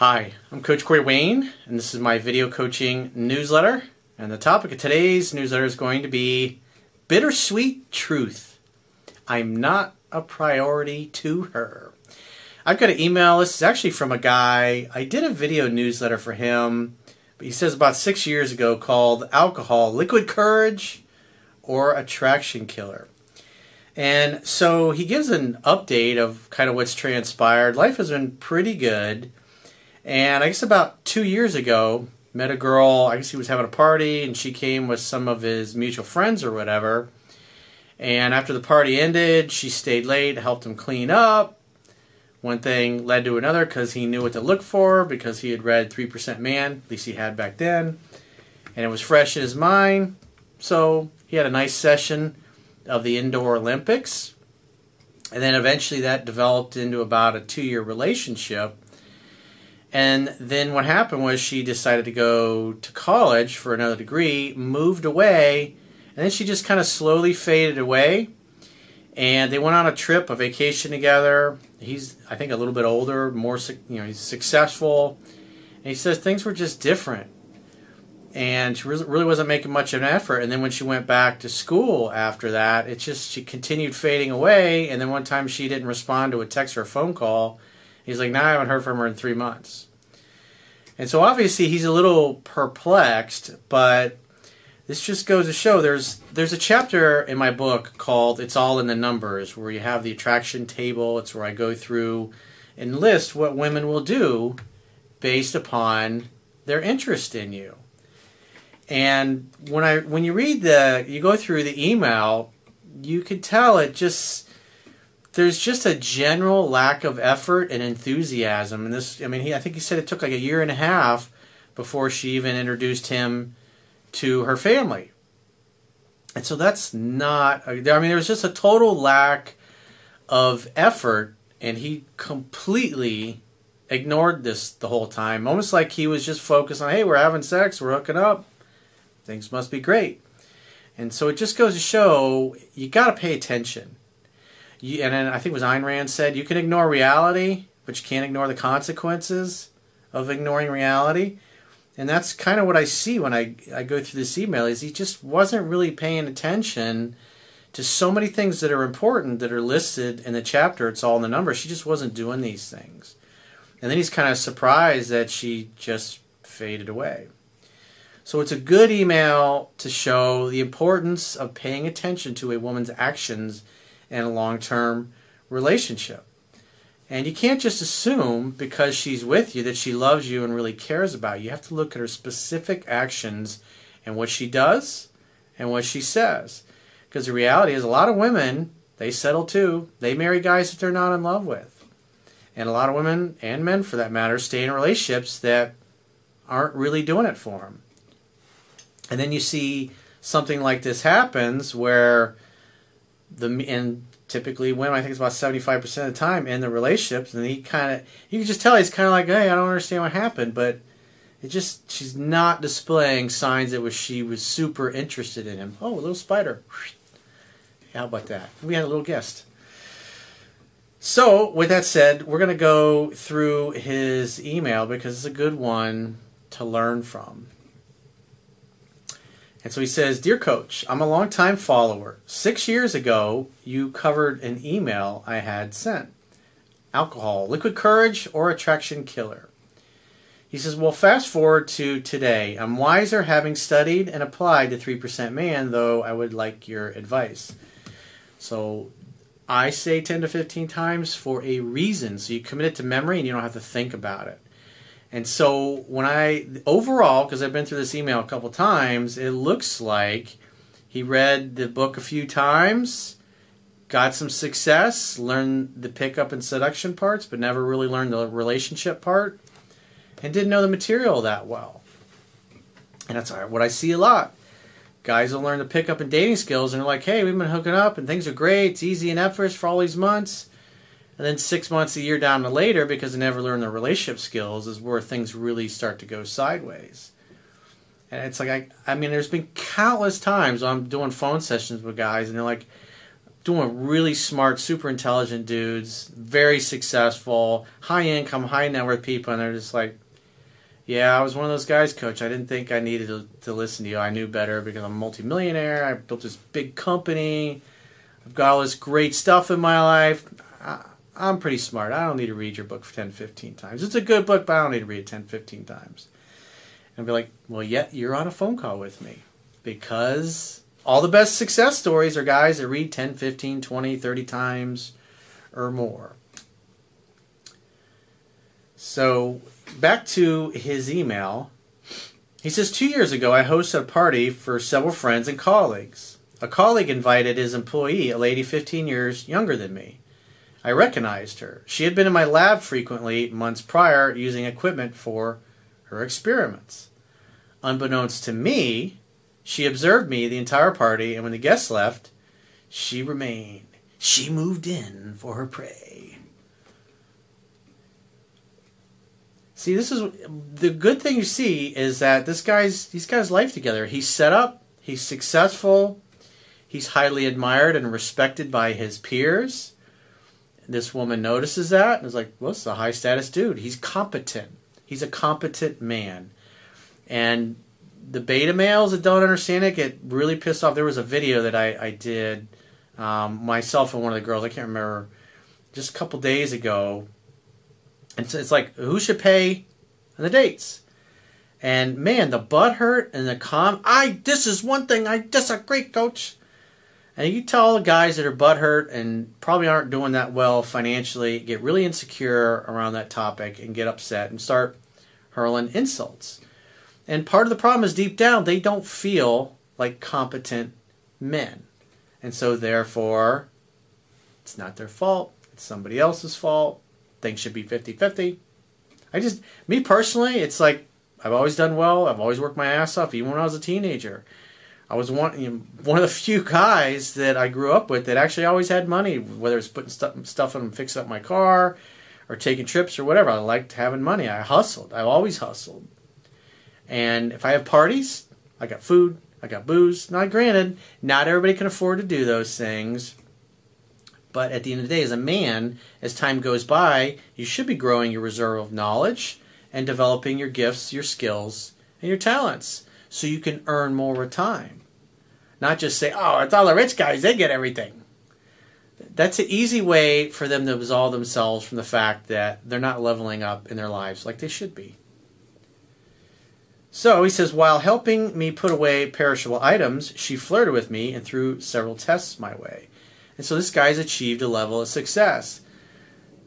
Hi, I'm Coach Corey Wayne, and this is my video coaching newsletter. And the topic of today's newsletter is going to be bittersweet truth. I'm not a priority to her. I've got an email. This is actually from a guy. I did a video newsletter for him, but he says about six years ago called Alcohol, Liquid Courage, or Attraction Killer. And so he gives an update of kind of what's transpired. Life has been pretty good. And I guess about two years ago, met a girl. I guess he was having a party, and she came with some of his mutual friends or whatever. And after the party ended, she stayed late, helped him clean up. One thing led to another because he knew what to look for because he had read 3% Man, at least he had back then. And it was fresh in his mind. So he had a nice session of the Indoor Olympics. And then eventually that developed into about a two year relationship. And then what happened was she decided to go to college for another degree, moved away, and then she just kind of slowly faded away. And they went on a trip, a vacation together. He's, I think, a little bit older, more, you know, he's successful. And he says things were just different and she really wasn't making much of an effort. And then when she went back to school after that, it just she continued fading away. And then one time she didn't respond to a text or a phone call. He's like, "Now I haven't heard from her in three months." And so obviously he's a little perplexed, but this just goes to show there's there's a chapter in my book called "It's All in the Numbers," where you have the attraction table. It's where I go through and list what women will do based upon their interest in you. And when I when you read the you go through the email, you can tell it just there's just a general lack of effort and enthusiasm. And this, I mean, he, I think he said it took like a year and a half before she even introduced him to her family. And so that's not, I mean, there was just a total lack of effort, and he completely ignored this the whole time. Almost like he was just focused on, hey, we're having sex, we're hooking up things must be great. And so it just goes to show you got to pay attention. You, and I think it was Ayn Rand said, you can ignore reality, but you can't ignore the consequences of ignoring reality. And that's kind of what I see when I, I go through this email is he just wasn't really paying attention to so many things that are important that are listed in the chapter. It's all in the numbers. She just wasn't doing these things. And then he's kind of surprised that she just faded away. So it's a good email to show the importance of paying attention to a woman's actions in a long term relationship. And you can't just assume because she's with you that she loves you and really cares about you. You have to look at her specific actions and what she does and what she says. Because the reality is, a lot of women, they settle too. They marry guys that they're not in love with. And a lot of women, and men for that matter, stay in relationships that aren't really doing it for them. And then you see something like this happens where the and typically women I think it's about seventy five percent of the time in the relationships and he kind of you can just tell he's kind of like hey I don't understand what happened but it just she's not displaying signs that was she was super interested in him. Oh a little spider. How about that? We had a little guest. So with that said we're going to go through his email because it's a good one to learn from and so he says, Dear Coach, I'm a longtime follower. Six years ago, you covered an email I had sent alcohol, liquid courage, or attraction killer. He says, Well, fast forward to today. I'm wiser having studied and applied to 3% Man, though I would like your advice. So I say 10 to 15 times for a reason. So you commit it to memory and you don't have to think about it. And so when I overall, because I've been through this email a couple times, it looks like he read the book a few times, got some success, learned the pickup and seduction parts, but never really learned the relationship part, and didn't know the material that well. And that's what I see a lot. Guys will learn the pickup and dating skills and they're like, hey, we've been hooking up and things are great. It's easy and effortless for all these months. And then six months, a year down to later, because they never learn their relationship skills, is where things really start to go sideways. And it's like, I, I mean, there's been countless times I'm doing phone sessions with guys, and they're like, doing really smart, super intelligent dudes, very successful, high income, high net worth people, and they're just like, yeah, I was one of those guys, coach. I didn't think I needed to, to listen to you. I knew better because I'm a multimillionaire. I built this big company. I've got all this great stuff in my life. I'm pretty smart. I don't need to read your book 10, 15 times. It's a good book, but I don't need to read it 10, 15 times. And be like, well, yet you're on a phone call with me because all the best success stories are guys that read 10, 15, 20, 30 times or more. So back to his email. He says, Two years ago, I hosted a party for several friends and colleagues. A colleague invited his employee, a lady 15 years younger than me. I recognized her. She had been in my lab frequently months prior using equipment for her experiments. Unbeknownst to me, she observed me the entire party, and when the guests left, she remained. She moved in for her prey. See, this is the good thing you see is that this guy's he's got his life together. He's set up, he's successful, he's highly admired and respected by his peers. This woman notices that and is like, well, is a high status dude. He's competent. He's a competent man. And the beta males that don't understand it get really pissed off. There was a video that I, I did um, myself and one of the girls, I can't remember, just a couple days ago. And so it's like, who should pay the dates? And man, the butt hurt and the com. I this is one thing I disagree, coach. And you tell the guys that are butthurt and probably aren't doing that well financially, get really insecure around that topic and get upset and start hurling insults. And part of the problem is deep down, they don't feel like competent men. And so, therefore, it's not their fault, it's somebody else's fault. Things should be 50 50. I just, me personally, it's like I've always done well, I've always worked my ass off, even when I was a teenager. I was one, you know, one of the few guys that I grew up with that actually always had money, whether it's putting stuff, stuff in fixing up my car or taking trips or whatever. I liked having money. I hustled. I always hustled. And if I have parties, I got food, I got booze. Now, granted, not everybody can afford to do those things. But at the end of the day, as a man, as time goes by, you should be growing your reserve of knowledge and developing your gifts, your skills, and your talents so you can earn more with time. Not just say, oh, it's all the rich guys, they get everything. That's an easy way for them to absolve themselves from the fact that they're not leveling up in their lives like they should be. So he says, while helping me put away perishable items, she flirted with me and threw several tests my way. And so this guy's achieved a level of success.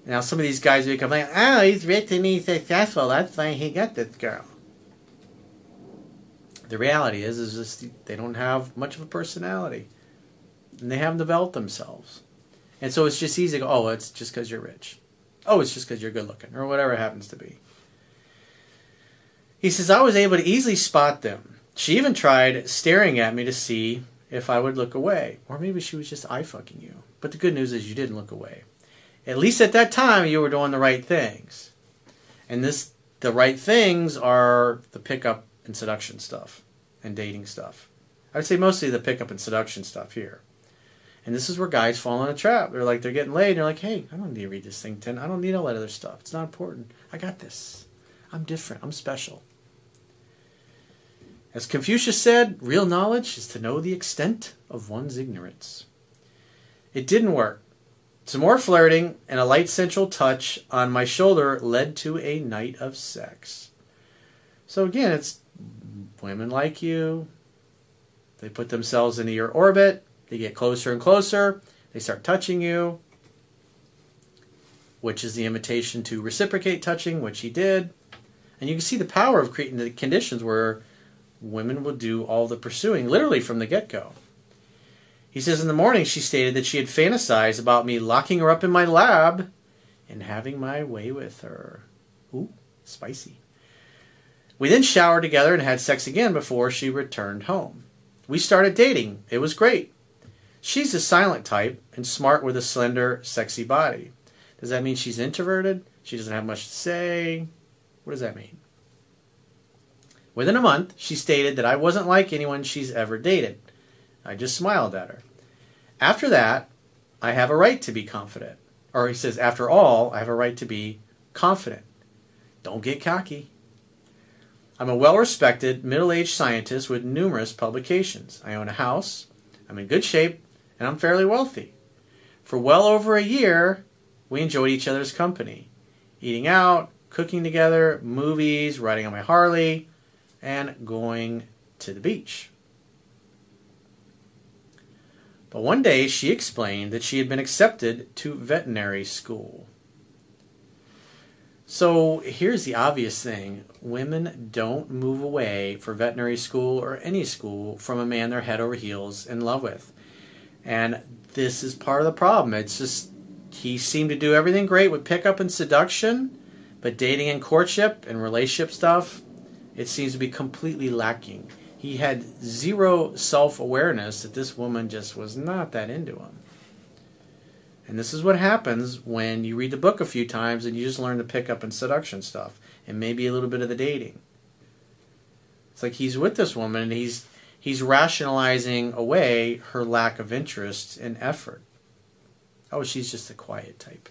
Now some of these guys become like, oh, he's rich and he's successful. That's why he got this girl. The reality is, is just they don't have much of a personality, and they haven't developed themselves. And so it's just easy to go, oh, it's just because you're rich. Oh, it's just because you're good looking, or whatever it happens to be. He says, I was able to easily spot them. She even tried staring at me to see if I would look away. Or maybe she was just eye fucking you. But the good news is you didn't look away. At least at that time you were doing the right things. And this the right things are the pickup and seduction stuff and dating stuff. I would say mostly the pickup and seduction stuff here. And this is where guys fall in a trap. They're like they're getting laid and they're like, hey, I don't need to read this thing ten. I don't need all that other stuff. It's not important. I got this. I'm different. I'm special. As Confucius said, real knowledge is to know the extent of one's ignorance. It didn't work. Some more flirting and a light sensual touch on my shoulder led to a night of sex. So again, it's women like you. They put themselves into your orbit. They get closer and closer. They start touching you, which is the invitation to reciprocate touching, which he did. And you can see the power of creating the conditions where women will do all the pursuing, literally from the get go. He says in the morning she stated that she had fantasized about me locking her up in my lab and having my way with her. Ooh, spicy. We then showered together and had sex again before she returned home. We started dating. It was great. She's a silent type and smart with a slender, sexy body. Does that mean she's introverted? She doesn't have much to say? What does that mean? Within a month, she stated that I wasn't like anyone she's ever dated. I just smiled at her. After that, I have a right to be confident. Or he says, after all, I have a right to be confident. Don't get cocky. I'm a well respected, middle aged scientist with numerous publications. I own a house, I'm in good shape, and I'm fairly wealthy. For well over a year, we enjoyed each other's company, eating out, cooking together, movies, riding on my Harley, and going to the beach. But one day she explained that she had been accepted to veterinary school. So here's the obvious thing women don't move away for veterinary school or any school from a man they're head over heels in love with. And this is part of the problem. It's just he seemed to do everything great with pickup and seduction, but dating and courtship and relationship stuff, it seems to be completely lacking he had zero self awareness that this woman just was not that into him. And this is what happens when you read the book a few times and you just learn the pick up and seduction stuff and maybe a little bit of the dating. It's like he's with this woman and he's he's rationalizing away her lack of interest and effort. Oh, she's just a quiet type.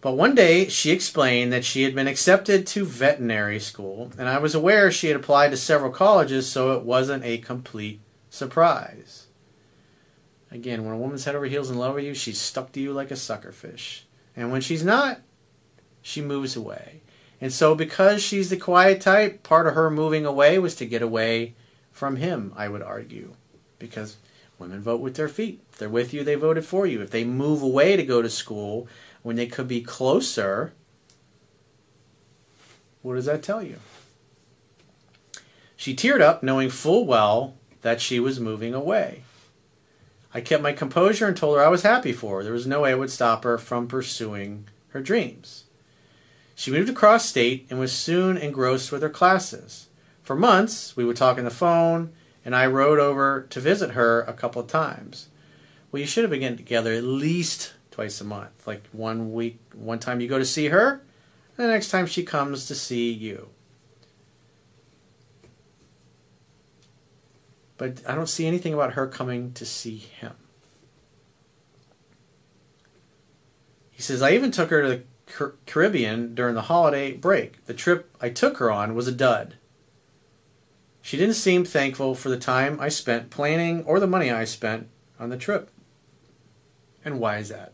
But one day she explained that she had been accepted to veterinary school, and I was aware she had applied to several colleges, so it wasn't a complete surprise. Again, when a woman's head over heels in love with you, she's stuck to you like a sucker fish. And when she's not, she moves away. And so, because she's the quiet type, part of her moving away was to get away from him, I would argue. Because women vote with their feet. If they're with you, they voted for you. If they move away to go to school, when they could be closer, what does that tell you? She teared up, knowing full well that she was moving away. I kept my composure and told her I was happy for her. There was no way I would stop her from pursuing her dreams. She moved across state and was soon engrossed with her classes. For months, we would talk on the phone, and I rode over to visit her a couple of times. Well, you should have been getting together at least twice a month. Like one week, one time you go to see her, and the next time she comes to see you. But I don't see anything about her coming to see him. He says, I even took her to the Caribbean during the holiday break. The trip I took her on was a dud. She didn't seem thankful for the time I spent planning or the money I spent on the trip. And why is that?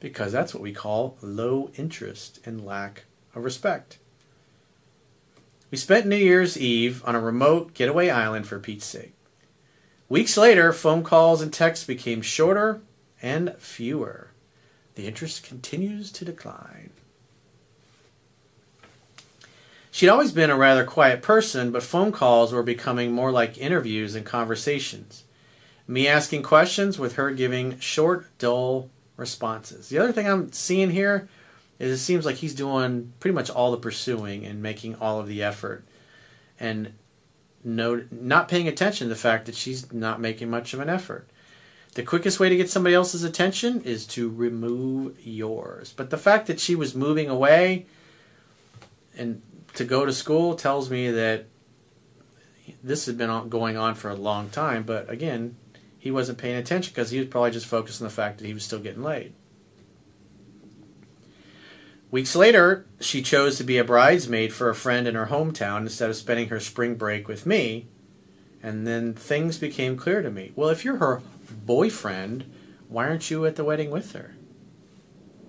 because that's what we call low interest and lack of respect. We spent New Year's Eve on a remote getaway island for Pete's sake. Weeks later, phone calls and texts became shorter and fewer. The interest continues to decline. She'd always been a rather quiet person, but phone calls were becoming more like interviews and conversations. Me asking questions with her giving short, dull responses. The other thing I'm seeing here is it seems like he's doing pretty much all the pursuing and making all of the effort and no, not paying attention to the fact that she's not making much of an effort. The quickest way to get somebody else's attention is to remove yours. But the fact that she was moving away and to go to school tells me that this had been going on for a long time. But again, he wasn't paying attention because he was probably just focused on the fact that he was still getting laid. Weeks later, she chose to be a bridesmaid for a friend in her hometown instead of spending her spring break with me. And then things became clear to me. Well, if you're her boyfriend, why aren't you at the wedding with her?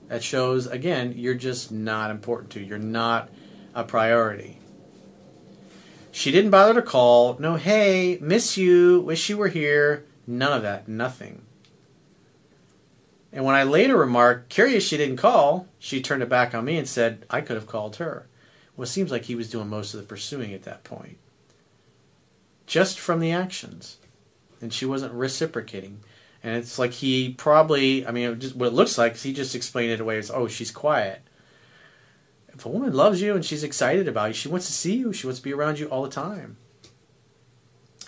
That shows, again, you're just not important to. You're not a priority. She didn't bother to call. No, hey, miss you, wish you were here. None of that. Nothing. And when I later remarked, curious she didn't call, she turned it back on me and said, I could have called her. Well, it seems like he was doing most of the pursuing at that point. Just from the actions. And she wasn't reciprocating. And it's like he probably, I mean, just, what it looks like is he just explained it away as, oh, she's quiet. If a woman loves you and she's excited about you, she wants to see you, she wants to be around you all the time.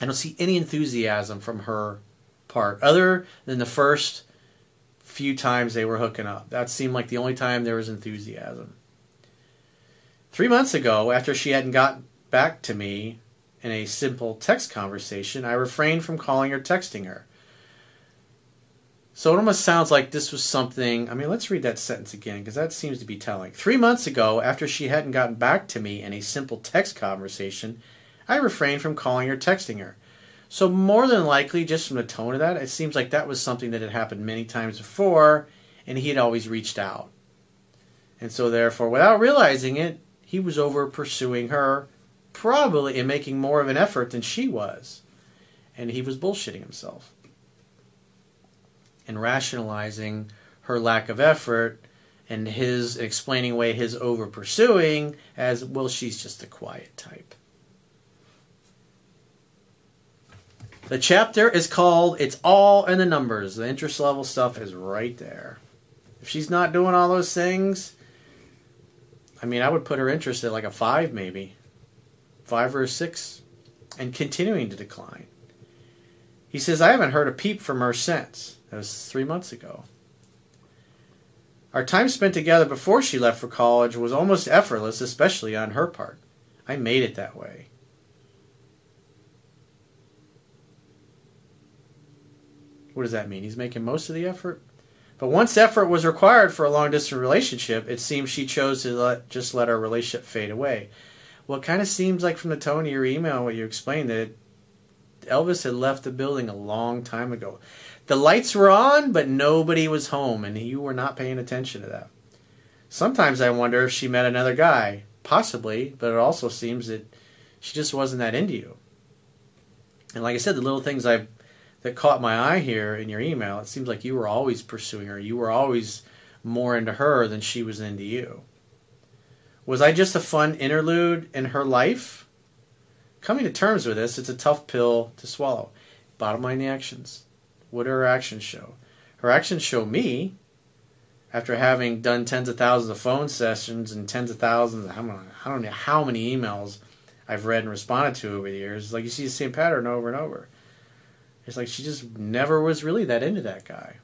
I don't see any enthusiasm from her part, other than the first few times they were hooking up. That seemed like the only time there was enthusiasm. Three months ago, after she hadn't got back to me in a simple text conversation, I refrained from calling or texting her. So it almost sounds like this was something. I mean, let's read that sentence again because that seems to be telling. Three months ago, after she hadn't gotten back to me in a simple text conversation, I refrained from calling or texting her. So, more than likely, just from the tone of that, it seems like that was something that had happened many times before, and he had always reached out. And so, therefore, without realizing it, he was over pursuing her, probably and making more of an effort than she was. And he was bullshitting himself and rationalizing her lack of effort and his explaining away his over pursuing as well she's just a quiet type the chapter is called it's all in the numbers the interest level stuff is right there if she's not doing all those things i mean i would put her interest at like a five maybe five or six and continuing to decline he says i haven't heard a peep from her since that was three months ago. Our time spent together before she left for college was almost effortless, especially on her part. I made it that way. What does that mean? He's making most of the effort? But once effort was required for a long distance relationship, it seems she chose to let, just let our relationship fade away. Well, it kind of seems like from the tone of your email, what you explained, that Elvis had left the building a long time ago. The lights were on, but nobody was home, and you were not paying attention to that. Sometimes I wonder if she met another guy. Possibly, but it also seems that she just wasn't that into you. And like I said, the little things I that caught my eye here in your email, it seems like you were always pursuing her. You were always more into her than she was into you. Was I just a fun interlude in her life? Coming to terms with this, it's a tough pill to swallow. Bottom line, the actions. What do her actions show? Her actions show me, after having done tens of thousands of phone sessions and tens of thousands, of, I don't know how many emails I've read and responded to over the years, like you see the same pattern over and over. It's like she just never was really that into that guy.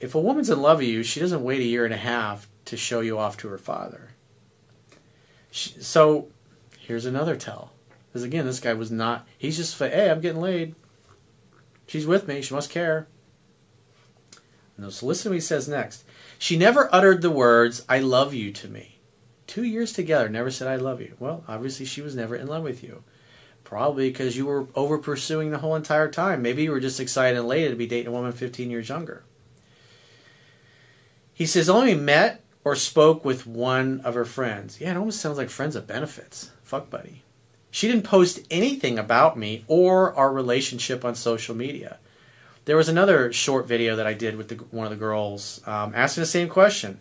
If a woman's in love with you, she doesn't wait a year and a half to show you off to her father. She, so here's another tell. Because again, this guy was not, he's just, like, hey, I'm getting laid. She's with me. She must care. Now, so listen to what he says next. She never uttered the words, I love you to me. Two years together, never said, I love you. Well, obviously, she was never in love with you. Probably because you were over pursuing the whole entire time. Maybe you were just excited and elated to be dating a woman 15 years younger. He says, only met or spoke with one of her friends. Yeah, it almost sounds like friends of benefits. Fuck buddy. She didn't post anything about me or our relationship on social media. There was another short video that I did with the, one of the girls um, asking the same question.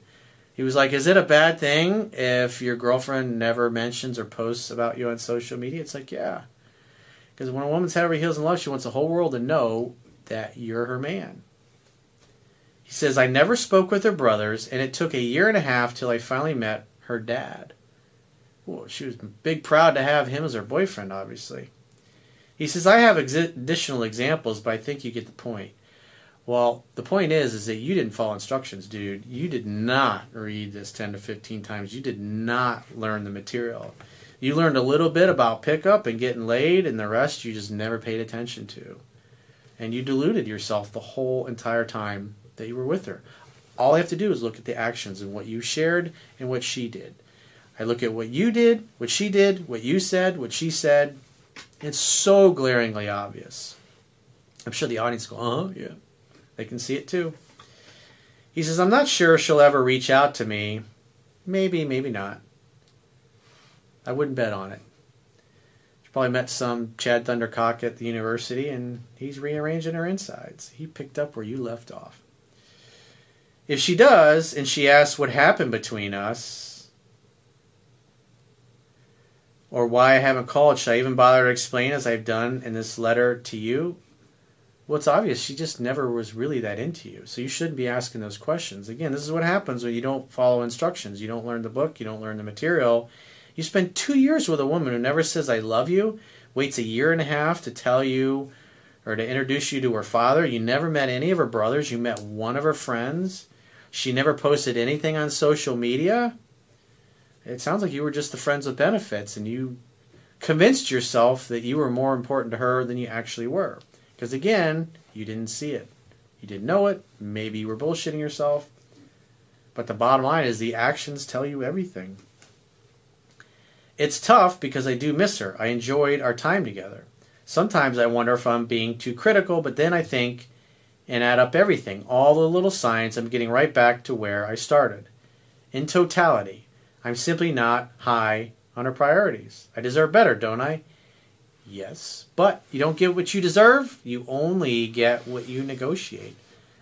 He was like, Is it a bad thing if your girlfriend never mentions or posts about you on social media? It's like, Yeah. Because when a woman's head over heels in love, she wants the whole world to know that you're her man. He says, I never spoke with her brothers, and it took a year and a half till I finally met her dad. Well, she was big proud to have him as her boyfriend, obviously. He says, I have ex- additional examples, but I think you get the point. Well, the point is, is that you didn't follow instructions, dude. You did not read this 10 to 15 times. You did not learn the material. You learned a little bit about pickup and getting laid, and the rest you just never paid attention to. And you deluded yourself the whole entire time that you were with her. All I have to do is look at the actions and what you shared and what she did. I look at what you did, what she did, what you said, what she said. It's so glaringly obvious. I'm sure the audience go, oh, yeah. They can see it too. He says, I'm not sure she'll ever reach out to me. Maybe, maybe not. I wouldn't bet on it. She probably met some Chad Thundercock at the university and he's rearranging her insides. He picked up where you left off. If she does, and she asks what happened between us, or why I haven't called. Should I even bother to explain as I've done in this letter to you? Well, it's obvious she just never was really that into you. So you shouldn't be asking those questions. Again, this is what happens when you don't follow instructions. You don't learn the book, you don't learn the material. You spend two years with a woman who never says, I love you, waits a year and a half to tell you or to introduce you to her father. You never met any of her brothers, you met one of her friends. She never posted anything on social media. It sounds like you were just the friends with benefits and you convinced yourself that you were more important to her than you actually were. Because again, you didn't see it. You didn't know it. Maybe you were bullshitting yourself. But the bottom line is the actions tell you everything. It's tough because I do miss her. I enjoyed our time together. Sometimes I wonder if I'm being too critical, but then I think and add up everything, all the little signs, I'm getting right back to where I started. In totality, I'm simply not high on her priorities. I deserve better, don't I? Yes. But you don't get what you deserve, you only get what you negotiate.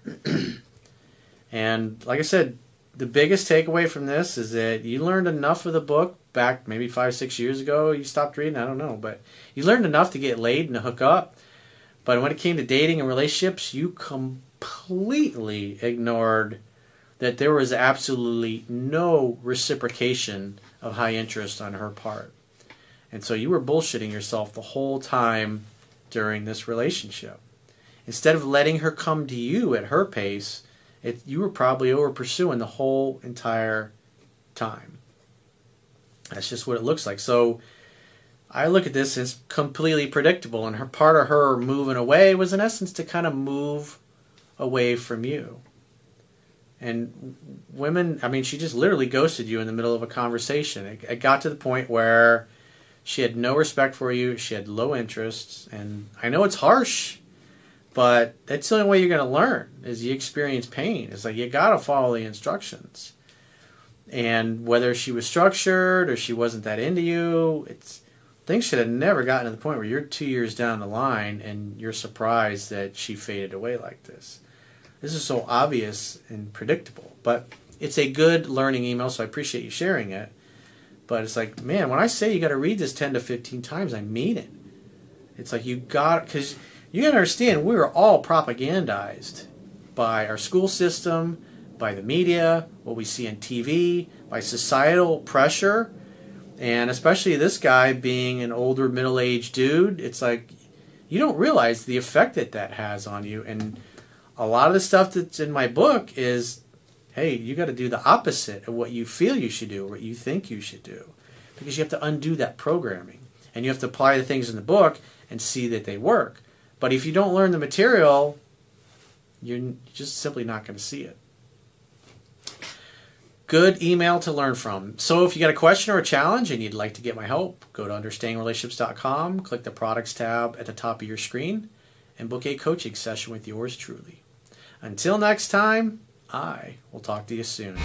and like I said, the biggest takeaway from this is that you learned enough of the book back maybe five, six years ago. You stopped reading, I don't know, but you learned enough to get laid and to hook up. But when it came to dating and relationships, you completely ignored that there was absolutely no reciprocation of high interest on her part. And so you were bullshitting yourself the whole time during this relationship. Instead of letting her come to you at her pace, it, you were probably over pursuing the whole entire time. That's just what it looks like. So I look at this as completely predictable, and her part of her moving away was in essence to kind of move away from you. And women, I mean, she just literally ghosted you in the middle of a conversation. It, it got to the point where she had no respect for you, she had low interests, and I know it's harsh, but that's the only way you're going to learn is you experience pain. It's like you got to follow the instructions. And whether she was structured or she wasn't that into you, it's things should have never gotten to the point where you're two years down the line and you're surprised that she faded away like this. This is so obvious and predictable, but it's a good learning email, so I appreciate you sharing it. But it's like, man, when I say you got to read this 10 to 15 times, I mean it. It's like you got, because you got to understand, we were all propagandized by our school system, by the media, what we see on TV, by societal pressure. And especially this guy being an older middle-aged dude it's like you don't realize the effect that that has on you. And a lot of the stuff that's in my book is hey you got to do the opposite of what you feel you should do or what you think you should do. Because you have to undo that programming. And you have to apply the things in the book and see that they work but if you don't learn the material you're just simply not going to see it good email to learn from. So if you got a question or a challenge and you'd like to get my help, go to understandingrelationships.com, click the products tab at the top of your screen, and book a coaching session with yours truly. Until next time, I will talk to you soon.